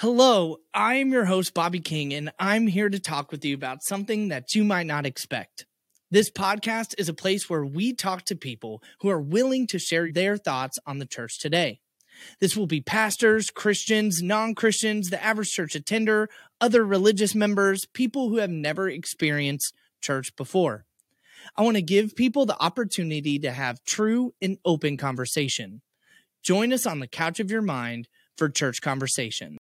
Hello, I am your host, Bobby King, and I'm here to talk with you about something that you might not expect. This podcast is a place where we talk to people who are willing to share their thoughts on the church today. This will be pastors, Christians, non Christians, the average church attender, other religious members, people who have never experienced church before. I want to give people the opportunity to have true and open conversation. Join us on the couch of your mind for church conversation.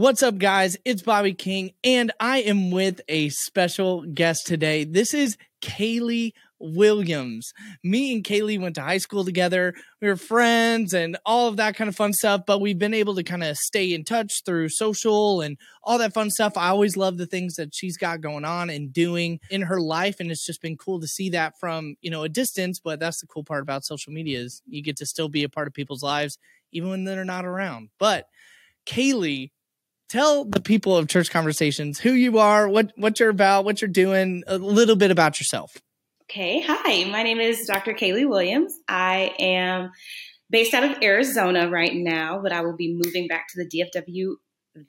What's up, guys? It's Bobby King, and I am with a special guest today. This is Kailey Williams. Me and Kailey went to high school together. We were friends and all of that kind of fun stuff, but we've been able to kind of stay in touch through social and all that fun stuff. I always love the things that she's got going on and doing in her life. And it's just been cool to see that from, you know, a distance. But that's the cool part about social media is you get to still be a part of people's lives, even when they're not around. But Kailey tell the people of church conversations who you are what what you're about what you're doing a little bit about yourself. Okay hi my name is dr kailey williams. I am based out of arizona right now but i will be moving back to the dfw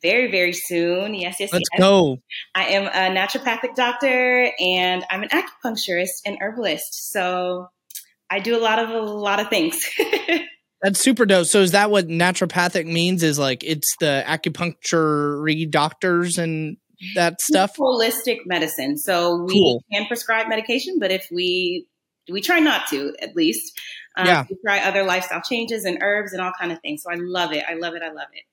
very very soon. Yes yes let's yes. go. I am a naturopathic doctor and i'm an acupuncturist and herbalist so i do a lot of a lot of things That's super dope. So is that what naturopathic means? Is like it's the acupuncture doctors and that stuff? Holistic medicine. So we cool. can prescribe medication, but if we we try not to, at least. Um, yeah. We try other lifestyle changes and herbs and all kind of things. So I love it. I love it. I love it.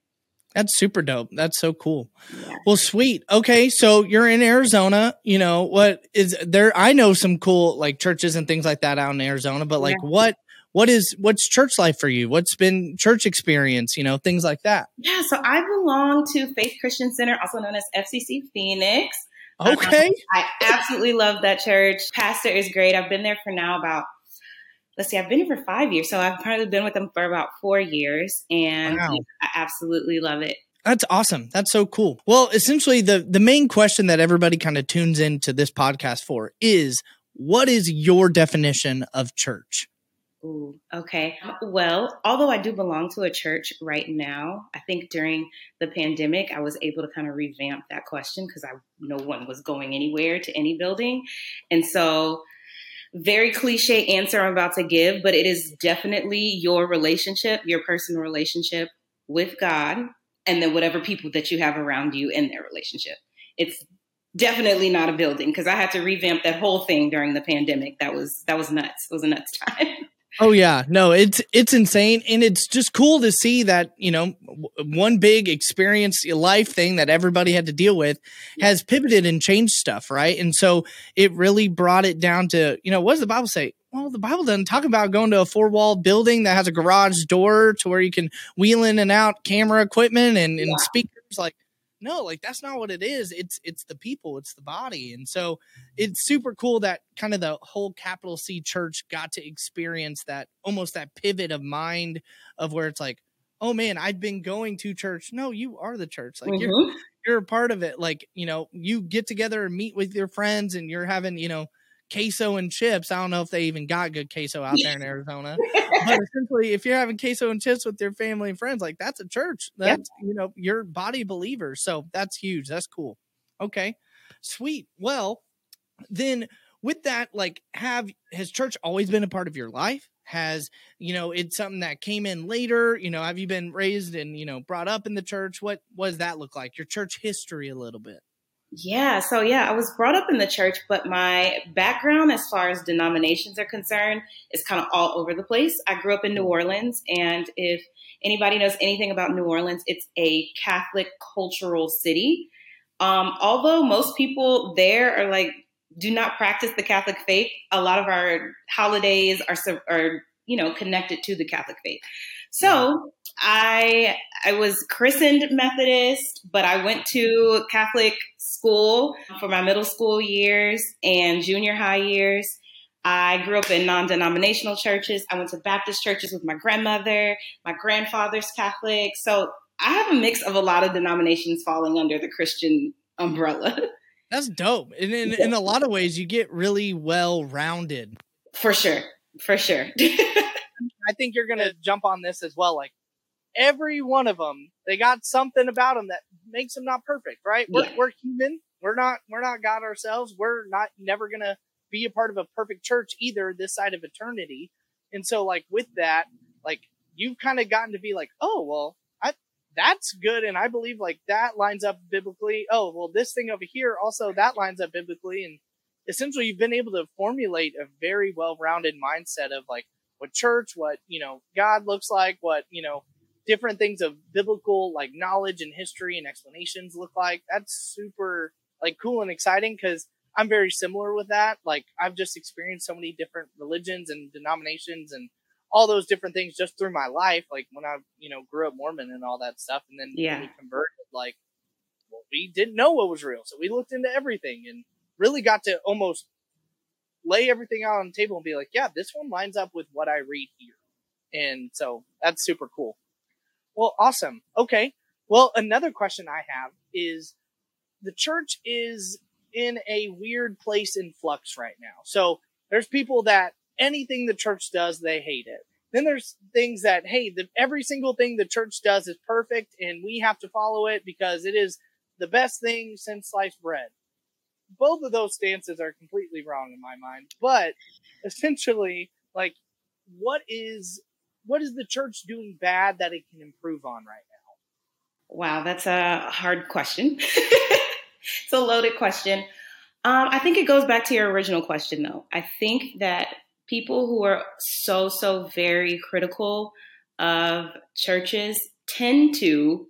That's super dope. That's so cool. Yeah. Well, sweet. Okay, so you're in Arizona. You know what is there? I know some cool like churches and things like that out in Arizona, but like yeah. what what is what's church life for you? What's been church experience? You know, things like that. Yeah, so I belong to Faith Christian Center, also known as FCC Phoenix. Okay, um, I absolutely love that church. Pastor is great. I've been there for now about let's see, I've been here for five years, so I've probably been with them for about four years, and wow. I absolutely love it. That's awesome. That's so cool. Well, essentially, the the main question that everybody kind of tunes into this podcast for is, what is your definition of church? Ooh, okay. Well, although I do belong to a church right now, I think during the pandemic, I was able to kind of revamp that question because I no one was going anywhere to any building, and so very cliche answer I'm about to give, but it is definitely your relationship, your personal relationship with God, and then whatever people that you have around you in their relationship. It's definitely not a building because I had to revamp that whole thing during the pandemic. That was that was nuts. It was a nuts time. Oh yeah, no, it's it's insane, and it's just cool to see that you know one big experience life thing that everybody had to deal with has pivoted and changed stuff, right? And so it really brought it down to you know what does the Bible say? Well, the Bible doesn't talk about going to a four wall building that has a garage door to where you can wheel in and out camera equipment and, and yeah. speakers. Like no like that's not what it is it's it's the people it's the body and so it's super cool that kind of the whole capital c church got to experience that almost that pivot of mind of where it's like oh man i've been going to church no you are the church like mm-hmm. you're you're a part of it like you know you get together and meet with your friends and you're having you know queso and chips. I don't know if they even got good queso out there in Arizona. but essentially, if you're having queso and chips with your family and friends, like that's a church. That's you know, your body believers. So that's huge. That's cool. Okay. Sweet. Well, then with that, like have has church always been a part of your life? Has, you know, it's something that came in later? You know, have you been raised and, you know, brought up in the church? What, what does that look like? Your church history a little bit. Yeah, so yeah, I was brought up in the church, but my background as far as denominations are concerned is kind of all over the place. I grew up in New Orleans, and if anybody knows anything about New Orleans, it's a Catholic cultural city. Um, although most people there are like do not practice the Catholic faith, a lot of our holidays are are you know connected to the Catholic faith. So I I was christened Methodist, but I went to Catholic school for my middle school years and junior high years. I grew up in non denominational churches. I went to Baptist churches with my grandmother. My grandfather's Catholic. So I have a mix of a lot of denominations falling under the Christian umbrella. That's dope. And in, in a lot of ways, you get really well rounded. For sure. For sure. I think you're going to jump on this as well. Like every one of them, they got something about them that makes them not perfect, right? We're, yeah. we're human. We're not, we're not God ourselves. We're not never going to be a part of a perfect church either this side of eternity. And so like with that, like you've kind of gotten to be like, oh, well, I, that's good. And I believe like that lines up biblically. Oh, well, this thing over here also that lines up biblically. And essentially you've been able to formulate a very well-rounded mindset of like what church, what, you know, God looks like, what, you know, different things of biblical like knowledge and history and explanations look like. That's super like cool and exciting because I'm very similar with that. Like I've just experienced so many different religions and denominations and all those different things just through my life. Like when I, you know, grew up Mormon and all that stuff. And then yeah. we converted, like, well, we didn't know what was real. So we looked into everything and really got to almost lay everything out on the table and be like, yeah, this one lines up with what I read here. And so that's super cool. Well, awesome. Okay. Well, another question I have is the church is in a weird place in flux right now. So there's people that anything the church does, they hate it. Then there's things that, hey, the, every single thing the church does is perfect and we have to follow it because it is the best thing since sliced bread. Both of those stances are completely wrong in my mind. But essentially, like, what is, what is the church doing bad that it can improve on right now? Wow, that's a hard question. it's a loaded question. Um, I think it goes back to your original question, though. I think that people who are so, so very critical of churches tend to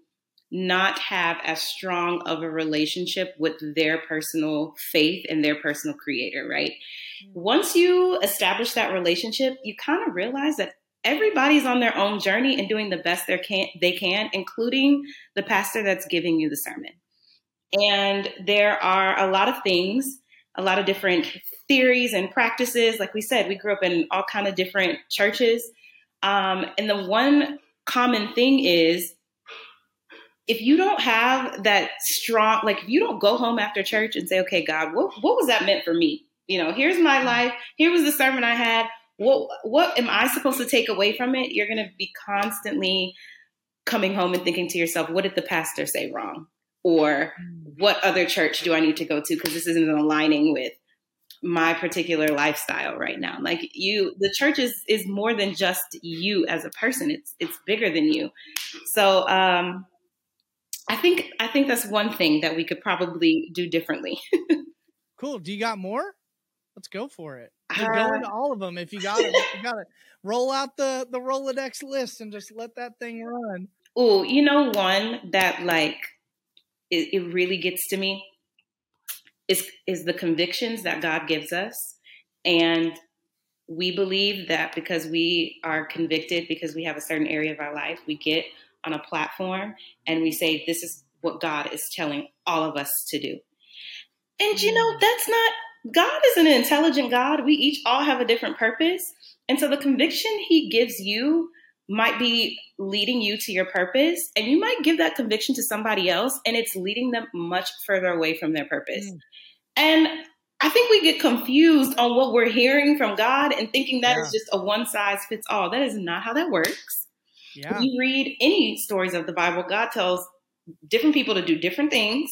not have as strong of a relationship with their personal faith and their personal creator, right? Mm-hmm. Once you establish that relationship, you kind of realize that everybody's on their own journey and doing the best they can, they can, including the pastor that's giving you the sermon. And there are a lot of things, a lot of different theories and practices. Like we said, we grew up in all kind of different churches. Um, and the one common thing is if you don't have that strong, like if you don't go home after church and say, okay, God, what, what was that meant for me? You know, here's my life. Here was the sermon I had. What, what am I supposed to take away from it? You're going to be constantly coming home and thinking to yourself, what did the pastor say wrong? or what other church do I need to go to because this isn't aligning with my particular lifestyle right now. Like you the church is is more than just you as a person. It's it's bigger than you. So um I think I think that's one thing that we could probably do differently. cool. Do you got more? Let's go for it. Just uh, go into all of them if you got it. You got to roll out the the Rolodex list and just let that thing run. Oh, you know one that like it, it really gets to me is is the convictions that God gives us and we believe that because we are convicted because we have a certain area of our life we get on a platform and we say this is what God is telling all of us to do. And you know, mm. that's not God is an intelligent God. We each all have a different purpose. And so the conviction he gives you might be leading you to your purpose and you might give that conviction to somebody else and it's leading them much further away from their purpose. Mm. And I think we get confused on what we're hearing from God and thinking that yeah. is just a one size fits all. That is not how that works. Yeah. You read any stories of the Bible, God tells different people to do different things.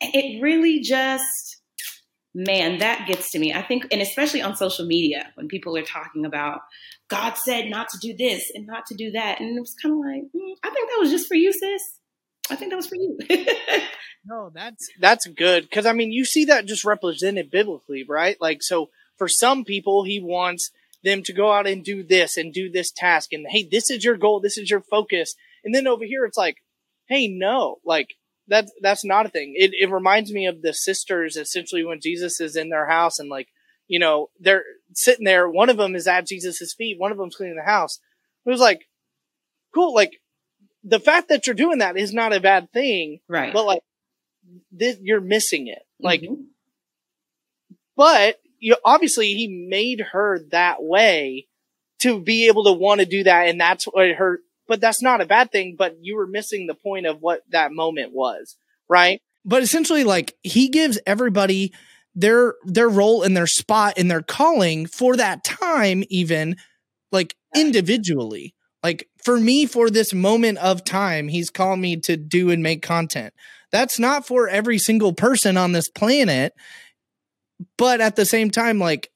And it really just, man, that gets to me. I think, and especially on social media, when people are talking about God said not to do this and not to do that. And it was kind of like, mm, I think that was just for you, sis. I think that was for you. no, that's that's good because I mean you see that just represented biblically, right? Like so for some people he wants them to go out and do this and do this task and hey, this is your goal, this is your focus. And then over here it's like, hey, no, like that's that's not a thing. It it reminds me of the sisters essentially when Jesus is in their house and like you know, they're sitting there. One of them is at Jesus' feet. One of them's cleaning the house. It was like, cool. Like the fact that you're doing that is not a bad thing. Right. But like, this, you're missing it. Like, mm-hmm. but you, obviously he made her that way to be able to want to do that. And that's what her, but that's not a bad thing, but you were missing the point of what that moment was, right? But essentially, like he gives everybody their their role and their spot and their calling for that time, even like individually. Like for me, for this moment of time, he's called me to do and make content. That's not for every single person on this planet. But at the same time, like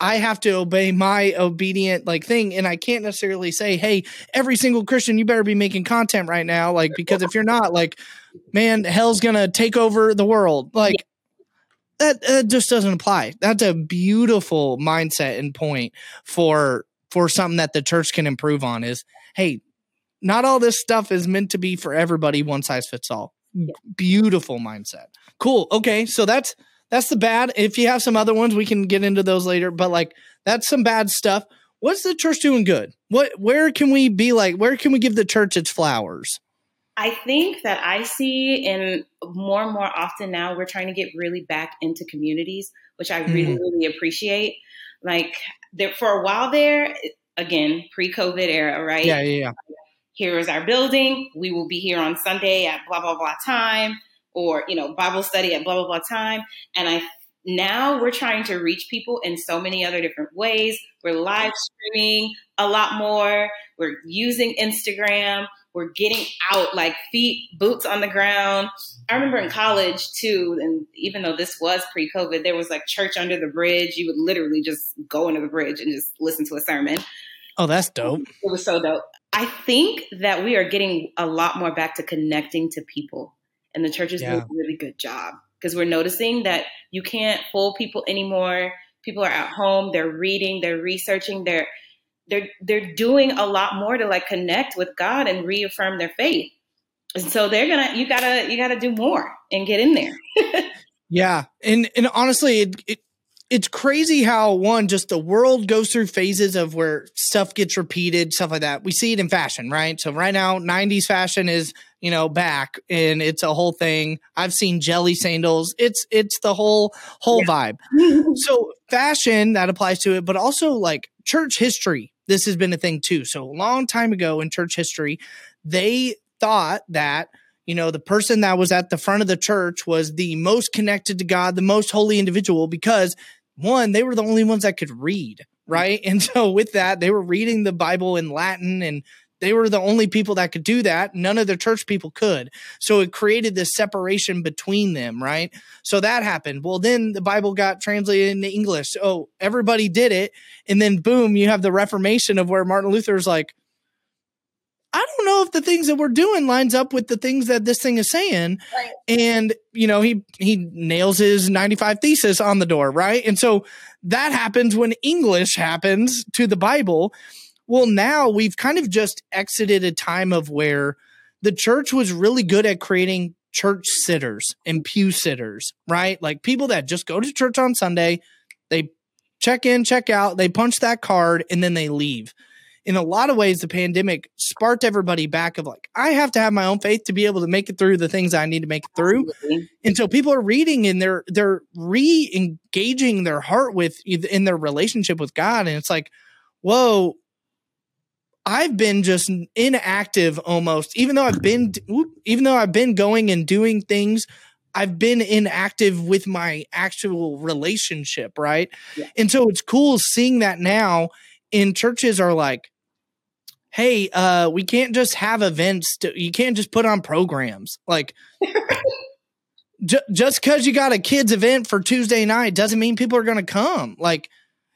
I have to obey my obedient like thing. And I can't necessarily say, hey, every single Christian, you better be making content right now. Like, because if you're not, like, man, hell's gonna take over the world. Like that, that just doesn't apply. That's a beautiful mindset and point for for something that the church can improve on is hey, not all this stuff is meant to be for everybody, one size fits all. Beautiful mindset. Cool. Okay. So that's that's the bad. If you have some other ones, we can get into those later. But like that's some bad stuff. What's the church doing good? What where can we be like where can we give the church its flowers? I think that I see in more and more often now we're trying to get really back into communities, which I really, mm. really appreciate. Like there for a while there, again, pre-COVID era, right? Yeah, yeah, yeah. Here is our building. We will be here on Sunday at blah blah blah time or you know bible study at blah blah blah time. And i now we're trying to reach people in so many other different ways. We're live streaming a lot more. We're using instagram. We're getting out like feet boots on the ground. I remember in college too and even though this was pre-covid there was like church under the bridge. You would literally just go under the bridge and just listen to a sermon. Oh that's dope. It was so dope. I think that we are getting a lot more back to connecting to people and the church is yeah. doing a really good job because we're noticing that you can't fool people anymore. People are at home, they're reading, they're researching, they're they're they're doing a lot more to like connect with God and reaffirm their faith. And so they're gonna you gotta you gotta do more and get in there. yeah. And and honestly it, it it's crazy how one just the world goes through phases of where stuff gets repeated stuff like that. We see it in fashion right? So right now 90s fashion is you know back and it's a whole thing. I've seen jelly sandals. It's it's the whole whole yeah. vibe. So fashion that applies to it but also like church history. This has been a thing too. So a long time ago in church history they thought that you know, the person that was at the front of the church was the most connected to God, the most holy individual because one, they were the only ones that could read, right? And so with that, they were reading the Bible in Latin and they were the only people that could do that. None of the church people could. So it created this separation between them, right? So that happened. Well, then the Bible got translated into English. So everybody did it. And then boom, you have the Reformation of where Martin Luther's like, I don't know if the things that we're doing lines up with the things that this thing is saying. Right. And, you know, he he nails his 95 thesis on the door, right? And so that happens when English happens to the Bible. Well, now we've kind of just exited a time of where the church was really good at creating church sitters and pew sitters, right? Like people that just go to church on Sunday, they check in, check out, they punch that card, and then they leave in a lot of ways, the pandemic sparked everybody back of like, I have to have my own faith to be able to make it through the things I need to make it through. And so people are reading and they're, they're re-engaging their heart with in their relationship with God. And it's like, whoa, I've been just inactive almost, even though I've been, even though I've been going and doing things I've been inactive with my actual relationship, right? Yeah. And so it's cool seeing that now. And churches are like, hey, uh, we can't just have events. To, you can't just put on programs. Like, j- just because you got a kids event for Tuesday night doesn't mean people are going to come. Like,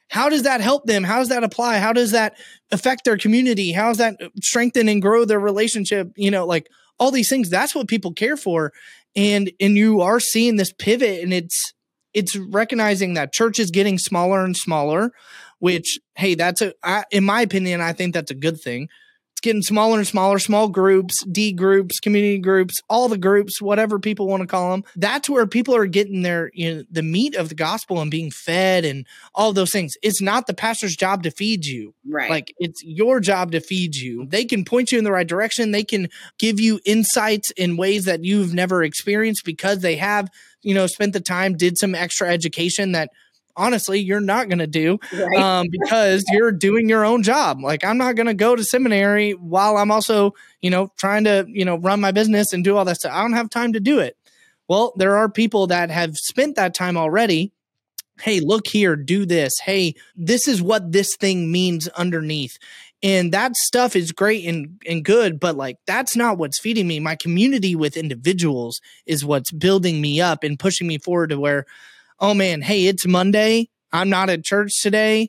how does that help them? How does that apply? How does that affect their community? How does that strengthen and grow their relationship? You know, like all these things. That's what people care for. And and you are seeing this pivot, and it's it's recognizing that church is getting smaller and smaller which hey that's a I, in my opinion i think that's a good thing. It's getting smaller and smaller small groups d groups community groups all the groups whatever people want to call them that's where people are getting their you know the meat of the gospel and being fed and all those things. It's not the pastor's job to feed you. Right. Like it's your job to feed you. They can point you in the right direction. They can give you insights in ways that you've never experienced because they have you know spent the time did some extra education that honestly you're not going to do right. um, because you're doing your own job. Like i'm not going to go to seminary while i'm also you know trying to you know run my business and do all that stuff. I don't have time to do it. Well there are people that have spent that time already. Hey look here do this. Hey this is what this thing means underneath. And that stuff is great and, and good but like that's not what's feeding me. My community with individuals is what's building me up and pushing me forward to where oh man hey it's monday i'm not at church today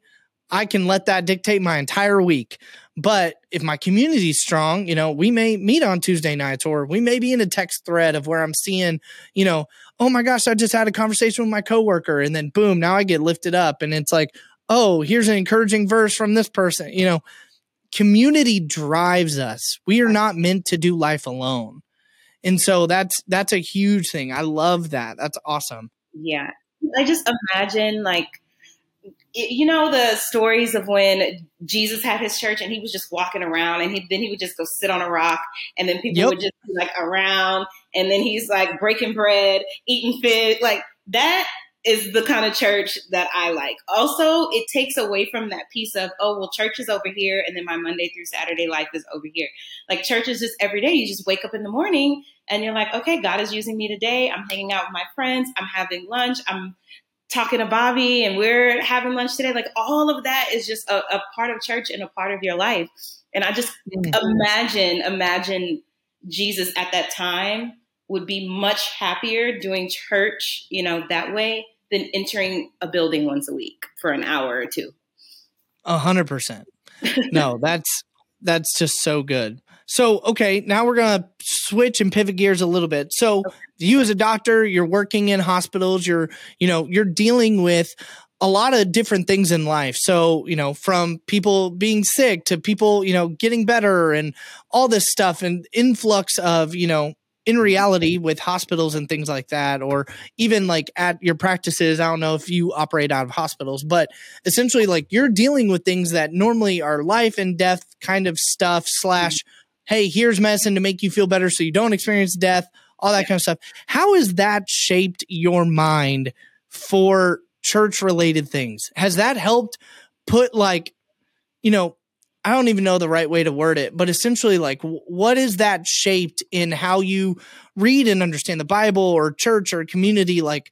i can let that dictate my entire week but if my community's strong you know we may meet on tuesday nights or we may be in a text thread of where i'm seeing you know oh my gosh i just had a conversation with my coworker and then boom now i get lifted up and it's like oh here's an encouraging verse from this person you know community drives us. We are not meant to do life alone. And so that's that's a huge thing. I love that. That's awesome. Yeah. I just imagine like you know the stories of when Jesus had his church and he was just walking around and he, then he would just go sit on a rock and then people yep. would just be like around and then he's like breaking bread, eating fish, like that is the kind of church that I like. Also, it takes away from that piece of, oh, well, church is over here, and then my Monday through Saturday life is over here. Like church is just every day. You just wake up in the morning and you're like, okay, God is using me today. I'm hanging out with my friends. I'm having lunch. I'm talking to Bobby, and we're having lunch today. Like all of that is just a, a part of church and a part of your life. And I just mm-hmm. imagine, imagine Jesus at that time would be much happier doing church, you know, that way than entering a building once a week for an hour or two. A hundred percent. No, that's that's just so good. So, okay, now we're going to switch and pivot gears a little bit. So, okay. you as a doctor, you're working in hospitals, you're, you know, you're dealing with a lot of different things in life. So, you know, from people being sick to people, you know, getting better and all this stuff and influx of, you know, in reality with hospitals and things like that or even like at your practices i don't know if you operate out of hospitals but essentially like you're dealing with things that normally are life and death kind of stuff slash hey here's medicine to make you feel better so you don't experience death all that kind of stuff. How has that shaped your mind for church related things? Has that helped put like you know I don't even know the right way to word it, but essentially, like, what is that shaped in how you read and understand the Bible or church or community? Like,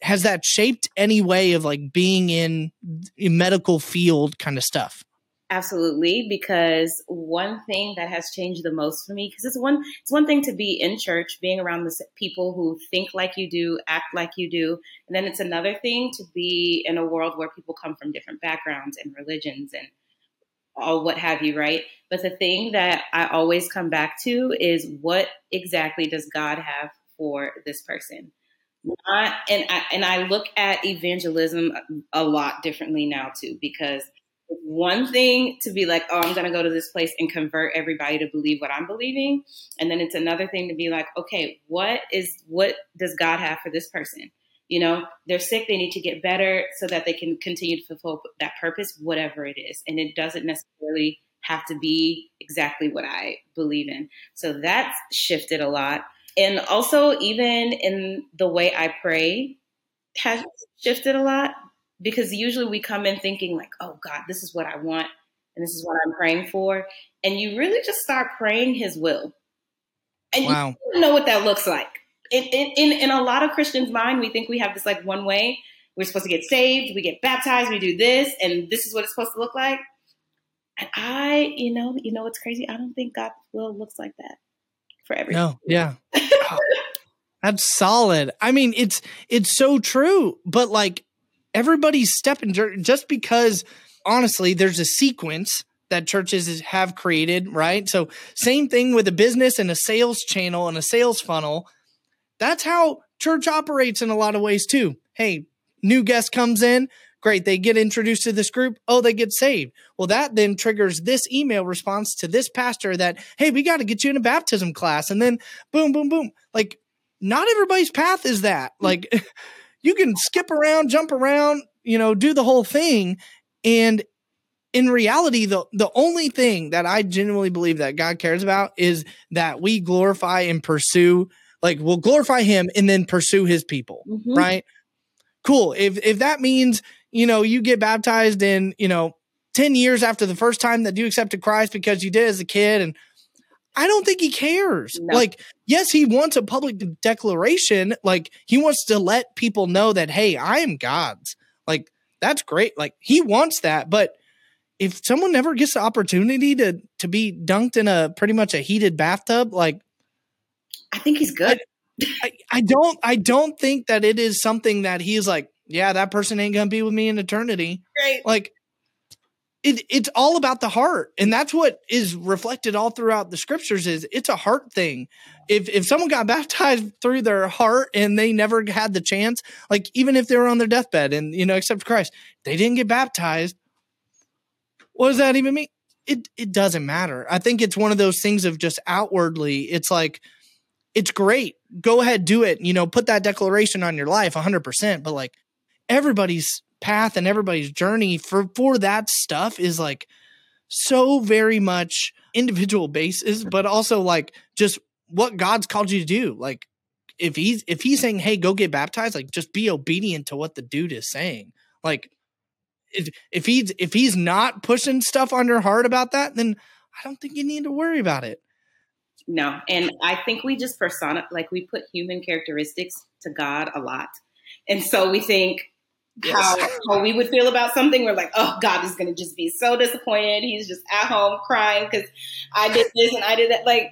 has that shaped any way of like being in, in medical field kind of stuff? Absolutely, because one thing that has changed the most for me, because it's one it's one thing to be in church, being around the people who think like you do, act like you do, and then it's another thing to be in a world where people come from different backgrounds and religions and all what have you, right? But the thing that I always come back to is what exactly does God have for this person? And I, and I look at evangelism a lot differently now too, because one thing to be like, oh, I'm going to go to this place and convert everybody to believe what I'm believing, and then it's another thing to be like, okay, what is what does God have for this person? You know, they're sick, they need to get better so that they can continue to fulfill that purpose, whatever it is. And it doesn't necessarily have to be exactly what I believe in. So that's shifted a lot. And also, even in the way I pray, has shifted a lot because usually we come in thinking, like, oh God, this is what I want and this is what I'm praying for. And you really just start praying His will. And wow. you don't know what that looks like in, in, in a lot of Christians' mind, we think we have this like one way. We're supposed to get saved, we get baptized, we do this, and this is what it's supposed to look like. And I, you know, you know what's crazy? I don't think God will looks like that for everyone. No, yeah. That's solid. I mean, it's it's so true, but like everybody's stepping just because honestly, there's a sequence that churches have created, right? So same thing with a business and a sales channel and a sales funnel that's how church operates in a lot of ways too. Hey, new guest comes in, great, they get introduced to this group, oh, they get saved. Well, that then triggers this email response to this pastor that, hey, we got to get you in a baptism class. And then boom, boom, boom. Like, not everybody's path is that. Hmm. Like, you can skip around, jump around, you know, do the whole thing. And in reality, the the only thing that I genuinely believe that God cares about is that we glorify and pursue like we'll glorify him and then pursue his people, mm-hmm. right? cool. If if that means, you know, you get baptized in, you know, 10 years after the first time that you accepted Christ because you did as a kid and I don't think he cares. No. Like, yes, he wants a public declaration. Like, he wants to let people know that, hey, I am God's. Like, that's great. Like, he wants that. But if someone never gets the opportunity to to be dunked in a pretty much a heated bathtub, like, I think he's good. I, I don't. I don't think that it is something that he's like. Yeah, that person ain't gonna be with me in eternity. Right. Like, it, it's all about the heart and that's what is reflected all throughout the scriptures is it's a heart thing if if someone got baptized through their heart and they never had the chance like even if they were on their deathbed and you know except christ they didn't get baptized what does that even mean it it doesn't matter i think it's one of those things of just outwardly it's like it's great. Go ahead do it you know put that declaration on your life 100% but like everybody's path and everybody's journey for for that stuff is like so very much individual basis but also like just what god's called you to do. Like if he's if he's saying hey go get baptized like just be obedient to what the dude is saying. Like if, if he's if he's not pushing stuff on your heart about that then i don't think you need to worry about it no and i think we just persona like we put human characteristics to god a lot and so we think yes. how, how we would feel about something. We're like, oh, God is going to just be so disappointed. He's just at home crying because I did this and I did that. Like,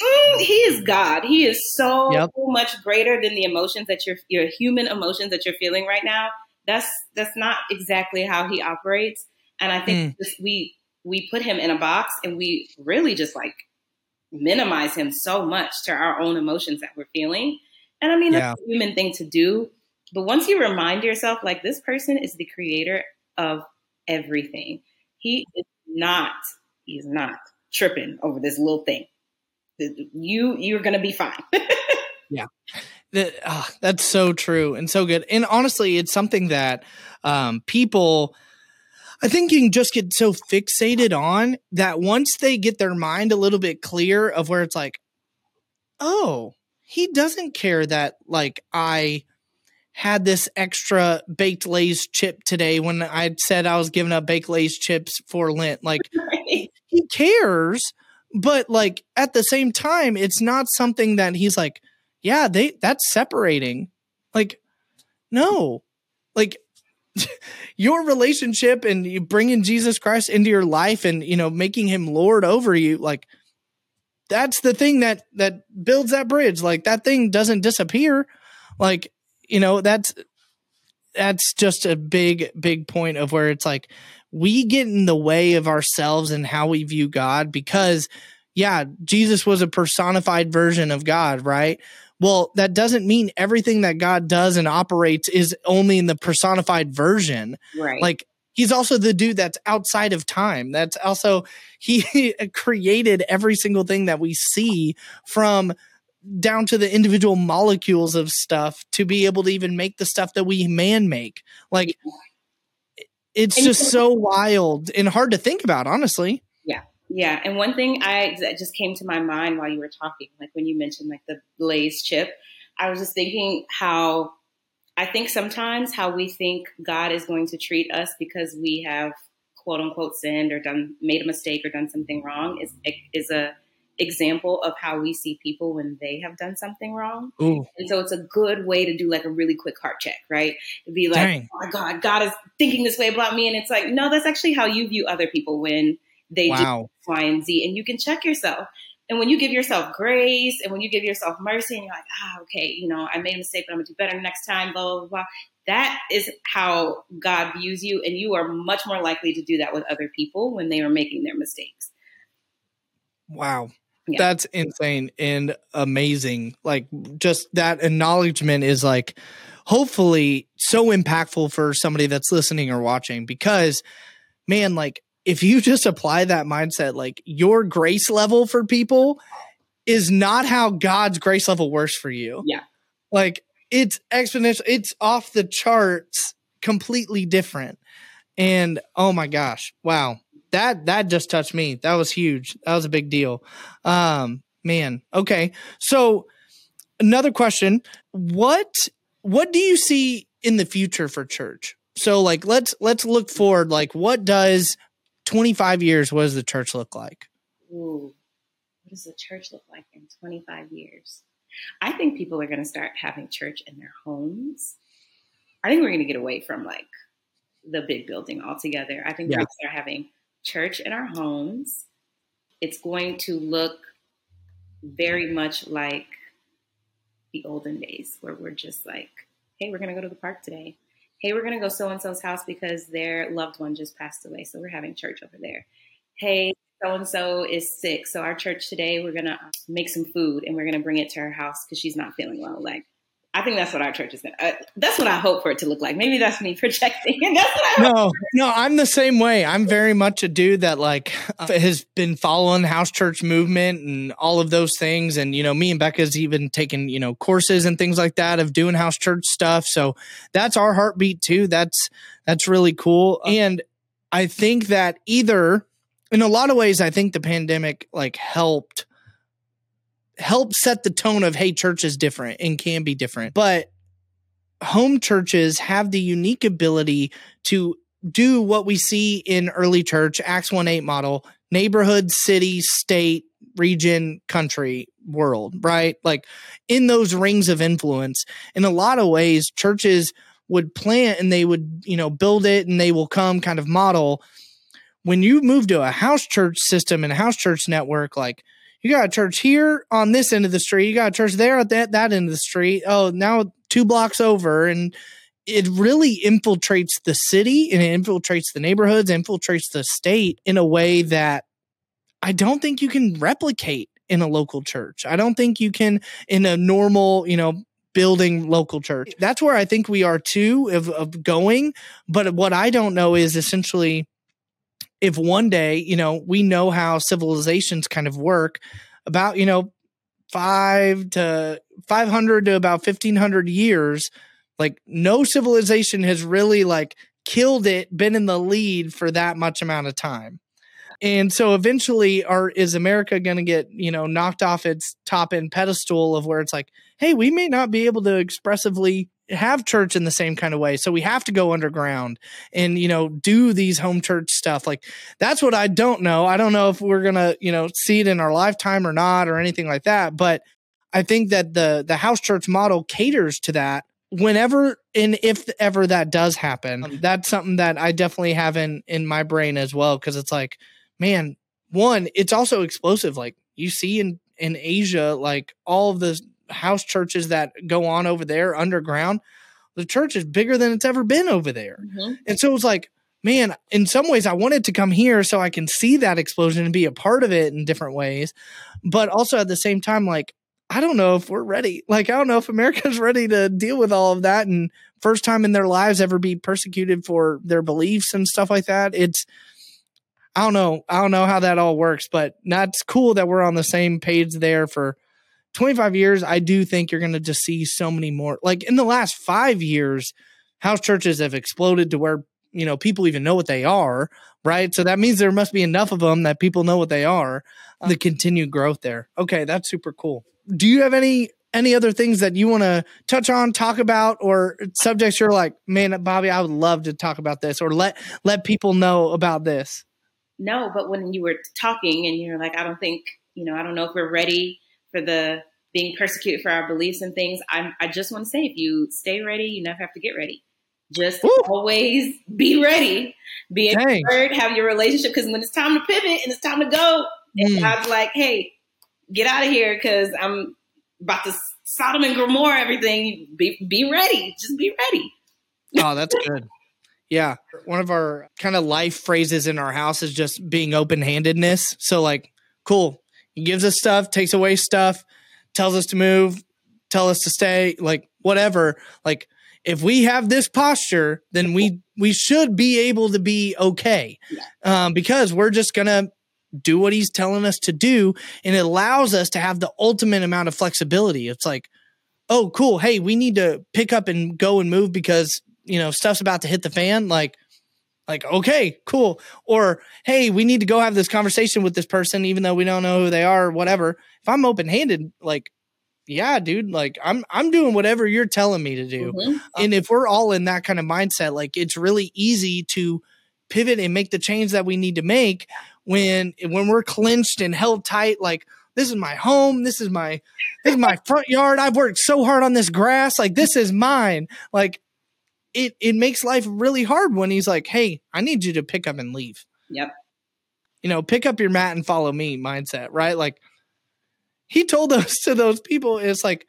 mm, he is God. He is so yep. much greater than the emotions that you're, your human emotions that you're feeling right now. That's that's not exactly how he operates. And I think mm. just, we we put him in a box and we really just like minimize him so much to our own emotions that we're feeling. And I mean, yeah. that's a human thing to do. But once you remind yourself, like this person is the creator of everything, he is not, he's not tripping over this little thing. You, you're going to be fine. yeah. That, oh, that's so true and so good. And honestly, it's something that um, people, I think you can just get so fixated on that once they get their mind a little bit clear of where it's like, oh, he doesn't care that like I had this extra baked Lay's chip today when I said I was giving up baked Lay's chips for Lent. Like right. he cares, but like at the same time, it's not something that he's like, yeah, they that's separating. Like, no, like your relationship and you bringing Jesus Christ into your life and you know making him Lord over you, like that's the thing that that builds that bridge. Like that thing doesn't disappear. Like you know that's that's just a big big point of where it's like we get in the way of ourselves and how we view God because yeah, Jesus was a personified version of God, right? Well, that doesn't mean everything that God does and operates is only in the personified version. Right. Like he's also the dude that's outside of time. That's also he created every single thing that we see from down to the individual molecules of stuff to be able to even make the stuff that we man make. Like it's just so wild and hard to think about, honestly. Yeah. And one thing I that just came to my mind while you were talking, like when you mentioned like the Lay's chip, I was just thinking how I think sometimes how we think God is going to treat us because we have quote unquote sinned or done made a mistake or done something wrong is is a example of how we see people when they have done something wrong. Ooh. And so it's a good way to do like a really quick heart check, right? It'd be like, Dang. oh my God, God is thinking this way about me. And it's like, no, that's actually how you view other people when they wow. do Y and Z. And you can check yourself. And when you give yourself grace and when you give yourself mercy and you're like, ah, okay, you know, I made a mistake, but I'm gonna do better next time, blah, blah, blah. That is how God views you. And you are much more likely to do that with other people when they are making their mistakes. Wow. Yeah. That's insane and amazing. Like just that acknowledgement is like hopefully so impactful for somebody that's listening or watching because man, like if you just apply that mindset, like your grace level for people is not how God's grace level works for you. Yeah. Like it's exponential, it's off the charts, completely different. And oh my gosh, wow that that just touched me. That was huge. That was a big deal. Um, man. Okay. So another question: what what do you see in the future for church? So like let's let's look forward. Like what does 25 years, what does the church look like? Ooh, what does the church look like in 25 years? I think people are going to start having church in their homes. I think we're going to get away from like the big building altogether. I think yeah. we're start having church in our homes. It's going to look very much like the olden days where we're just like, hey, we're going to go to the park today. Hey, we're going to go so and so's house because their loved one just passed away. So we're having church over there. Hey, so and so is sick. So our church today, we're going to uh, make some food and we're going to bring it to her house because she's not feeling well. Like, I think that's what our church is going to. Uh, that's what I hope for it to look like. Maybe that's me projecting. that's what I no, no, I'm the same way. I'm very much a dude that like has been following house church movement and all of those things. And you know, me and Becca's even taken you know courses and things like that of doing house church stuff. So that's our heartbeat too. That's that's really cool. And I think that either in a lot of ways, I think the pandemic like helped help set the tone of hey, church is different and can be different. But home churches have the unique ability to do what we see in early church, Acts 1 8 model, neighborhood, city, state, region, country, world, right? Like in those rings of influence. In a lot of ways, churches would plant and they would, you know, build it and they will come kind of model. When you move to a house church system and a house church network, like you got a church here on this end of the street. You got a church there at that, that end of the street. Oh, now two blocks over. And it really infiltrates the city and it infiltrates the neighborhoods, infiltrates the state in a way that I don't think you can replicate in a local church. I don't think you can in a normal, you know, building local church. That's where I think we are too of, of going. But what I don't know is essentially if one day, you know, we know how civilizations kind of work about, you know, five to 500 to about 1500 years, like no civilization has really like killed it, been in the lead for that much amount of time. And so eventually are is America going to get, you know, knocked off its top end pedestal of where it's like, hey, we may not be able to expressively have church in the same kind of way. So we have to go underground and, you know, do these home church stuff. Like that's what I don't know. I don't know if we're going to, you know, see it in our lifetime or not or anything like that. But I think that the, the house church model caters to that whenever and if ever that does happen. Um, that's something that I definitely have in, in my brain as well. Cause it's like, man, one, it's also explosive. Like you see in, in Asia, like all of the house churches that go on over there underground, the church is bigger than it's ever been over there. Mm-hmm. And so it's like, man, in some ways I wanted to come here so I can see that explosion and be a part of it in different ways. But also at the same time, like, I don't know if we're ready. Like, I don't know if America's ready to deal with all of that and first time in their lives ever be persecuted for their beliefs and stuff like that. It's, I don't know. I don't know how that all works, but that's cool that we're on the same page there for 25 years, I do think you're going to just see so many more. Like in the last five years, house churches have exploded to where, you know, people even know what they are, right? So that means there must be enough of them that people know what they are. The uh-huh. continued growth there. Okay, that's super cool. Do you have any any other things that you want to touch on, talk about, or subjects you're like, man, Bobby, I would love to talk about this, or let let people know about this? No, but when you were talking and you're like, I don't think, you know, I don't know if we're ready for the being persecuted for our beliefs and things. I, I just want to say, if you stay ready, you never have to get ready. Just Woo. always be ready. Be prepared. Have your relationship because when it's time to pivot and it's time to go, mm. and God's like, "Hey, get out of here because I'm about to Sodom and Gomorrah everything. Be be ready. Just be ready." oh, that's good. Yeah, one of our kind of life phrases in our house is just being open handedness. So, like, cool. He gives us stuff, takes away stuff, tells us to move, tell us to stay, like whatever. Like if we have this posture, then we we should be able to be okay, um, because we're just gonna do what he's telling us to do, and it allows us to have the ultimate amount of flexibility. It's like, oh, cool. Hey, we need to pick up and go and move because you know stuff's about to hit the fan. Like like okay cool or hey we need to go have this conversation with this person even though we don't know who they are or whatever if i'm open handed like yeah, dude, like I'm I'm doing whatever you're telling me to do. Mm-hmm. And if we're all in that kind of mindset, like it's really easy to pivot and make the change that we need to make when when we're clenched and held tight like this is my home this is my this is my front yard i've worked so hard on this grass like this is mine like it it makes life really hard when he's like hey i need you to pick up and leave. Yep. You know pick up your mat and follow me mindset right? Like he told us to those people it's like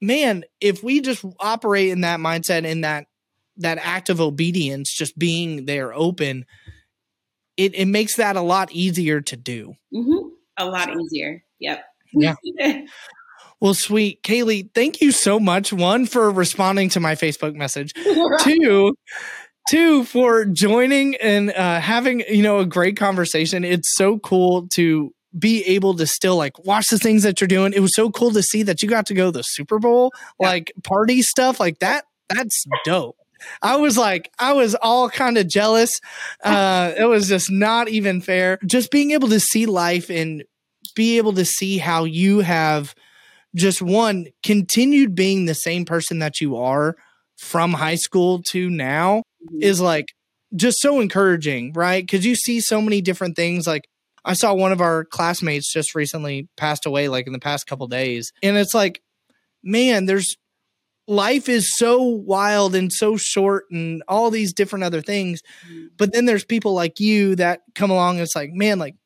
man if we just operate in that mindset in that that act of obedience just being there open it, it makes that a lot easier to do. Mm-hmm. a lot easier. Yep. Yeah well sweet kailey thank you so much one for responding to my facebook message two two for joining and uh, having you know a great conversation it's so cool to be able to still like watch the things that you're doing. It was so cool to see that you got to go to the Super Bowl, yeah. like party stuff like that. That's dope. I was like, I was all kind of jealous. Uh, it was just not even fair. Just being able to see life and be able to see how you have just one continued being the same person that you are from high school to now mm-hmm. is like just so encouraging, right? Because you see so many different things. Like I saw one of our classmates just recently passed away, like in the past couple days, and it's like, man, there's life is so wild and so short and all these different other things. Mm. But then there's people like you that come along and it's like, man, like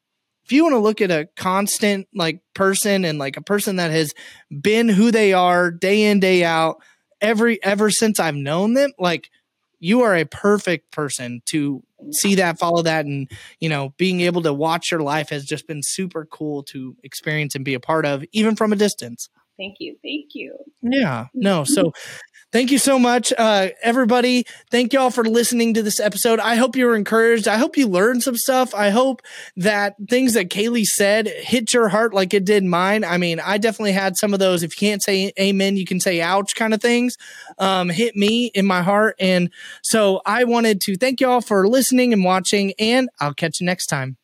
if you want to look at a constant like person and like a person that has been who they are day in, day out, every ever since I've known them, like you are a perfect person to see that, follow that, and you know, being able to watch your life has just been super cool to experience and be a part of, even from a distance. Thank you. Thank you. Yeah. No. So thank you so much, uh, everybody. Thank y'all for listening to this episode. I hope you were encouraged. I hope you learned some stuff. I hope that things that Kailey said hit your heart like it did mine. I mean, I definitely had some of those. If you can't say amen, you can say ouch kind of things um, hit me in my heart. And so I wanted to thank y'all for listening and watching, and I'll catch you next time.